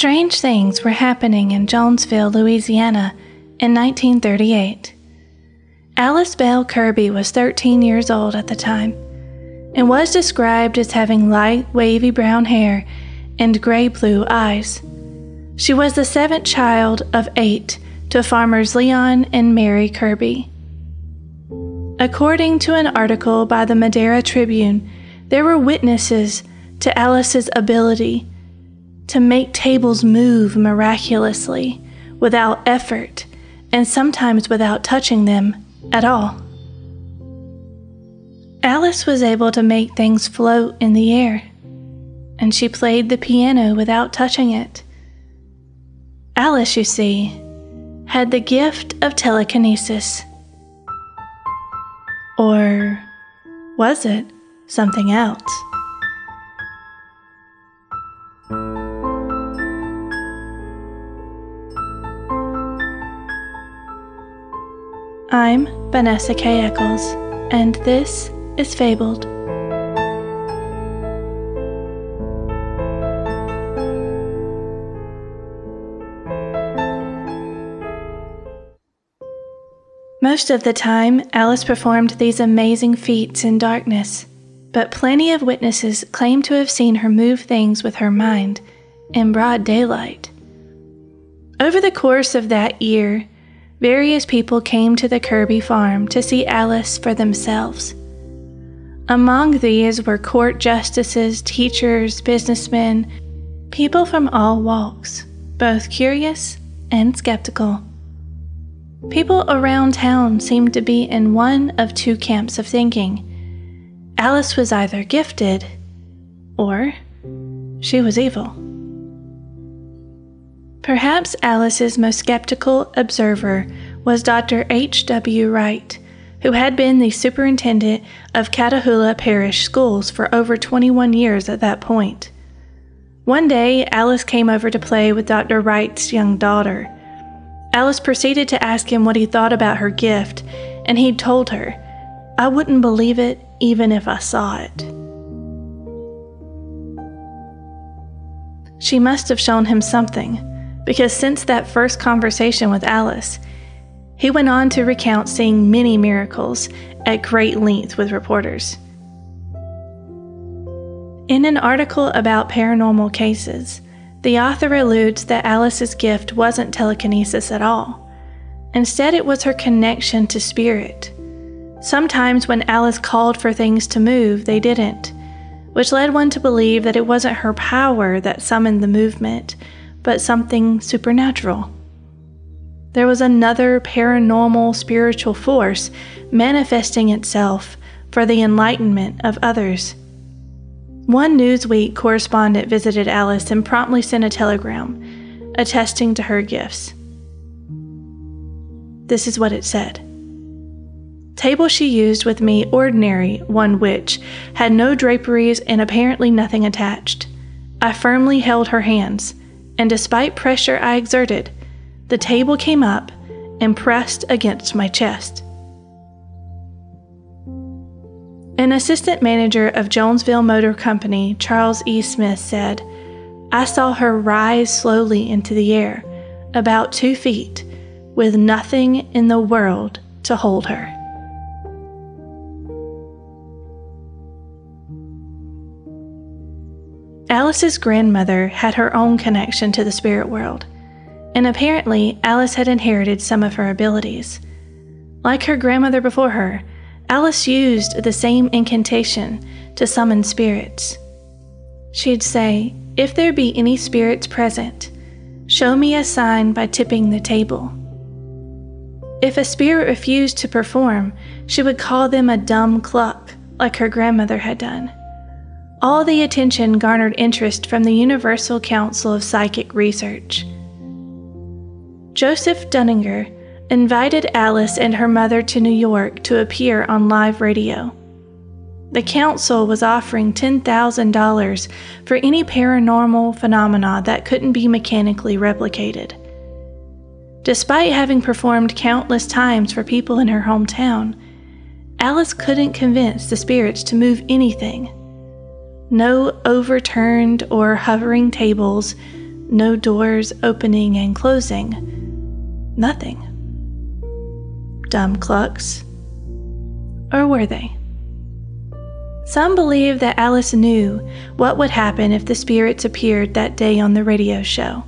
Strange things were happening in Jonesville, Louisiana in 1938. Alice Belle Kirby was 13 years old at the time and was described as having light, wavy brown hair and gray blue eyes. She was the seventh child of eight to farmers Leon and Mary Kirby. According to an article by the Madera Tribune, there were witnesses to Alice's ability to make tables move miraculously without effort and sometimes without touching them at all. Alice was able to make things float in the air, and she played the piano without touching it. Alice, you see, had the gift of telekinesis. Or was it something else? I'm Vanessa K. Eccles, and this is Fabled. Most of the time, Alice performed these amazing feats in darkness, but plenty of witnesses claim to have seen her move things with her mind in broad daylight. Over the course of that year, various people came to the Kirby farm to see Alice for themselves. Among these were court justices, teachers, businessmen, people from all walks, both curious and skeptical. People around town seemed to be in one of two camps of thinking. Alice was either gifted or she was evil. Perhaps Alice's most skeptical observer was Dr. H. W. Wright, who had been the superintendent of Catahoula Parish Schools for over 21 years at that point. One day, Alice came over to play with Dr. Wright's young daughter. Alice proceeded to ask him what he thought about her gift, and he told her, I wouldn't believe it even if I saw it. She must have shown him something because since that first conversation with Alice, he went on to recount seeing many miracles at great length with reporters. In an article about paranormal cases, the author alludes that Alice's gift wasn't telekinesis at all. Instead, it was her connection to spirit. Sometimes, when Alice called for things to move, they didn't, which led one to believe that it wasn't her power that summoned the movement, but something supernatural. There was another paranormal spiritual force manifesting itself for the enlightenment of others. One Newsweek correspondent visited Alice and promptly sent a telegram attesting to her gifts. This is what it said Table she used with me, ordinary, one which had no draperies and apparently nothing attached. I firmly held her hands and despite pressure I exerted, the table came up and pressed against my chest. An assistant manager of Jonesville Motor Company, Charles E. Smith, said, I saw her rise slowly into the air, about two feet, with nothing in the world to hold her. Alice's grandmother had her own connection to the spirit world, and apparently Alice had inherited some of her abilities. Like her grandmother before her, Alice used the same incantation to summon spirits. She'd say, If there be any spirits present, show me a sign by tipping the table. If a spirit refused to perform, she would call them a dumb cluck, like her grandmother had done. All the attention garnered interest from the Universal Council of Psychic Research. Joseph Dunninger invited Alice and her mother to New York to appear on live radio. The council was offering $10,000 for any paranormal phenomena that couldn't be mechanically replicated. Despite having performed countless times for people in her hometown, Alice couldn't convince the spirits to move anything. No overturned or hovering tables, no doors opening and closing, nothing. Dumb clucks. Or were they? Some believe that Alice knew what would happen if the spirits appeared that day on the radio show.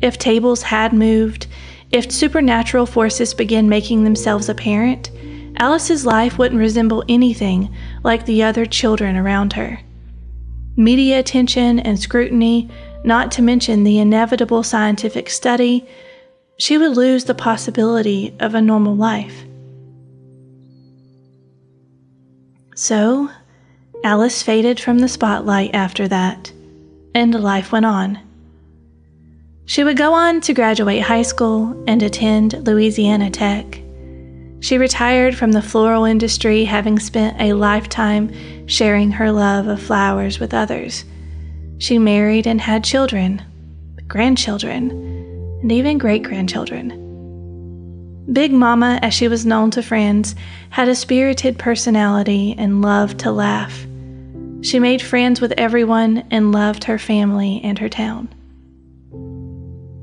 If tables had moved, if supernatural forces began making themselves apparent, Alice's life wouldn't resemble anything like the other children around her. Media attention and scrutiny, not to mention the inevitable scientific study, she would lose the possibility of a normal life. So, Alice faded from the spotlight after that, and life went on. She would go on to graduate high school and attend Louisiana Tech. She retired from the floral industry, having spent a lifetime sharing her love of flowers with others. She married and had children, grandchildren, and even great grandchildren. Big Mama, as she was known to friends, had a spirited personality and loved to laugh. She made friends with everyone and loved her family and her town.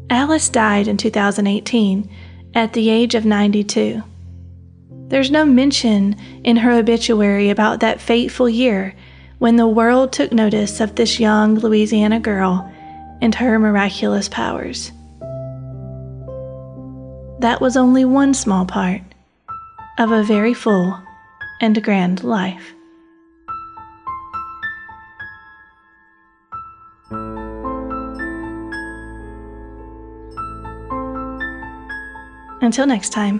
Alice died in 2018 at the age of 92. There's no mention in her obituary about that fateful year when the world took notice of this young Louisiana girl and her miraculous powers that was only one small part of a very full and grand life. Until next time,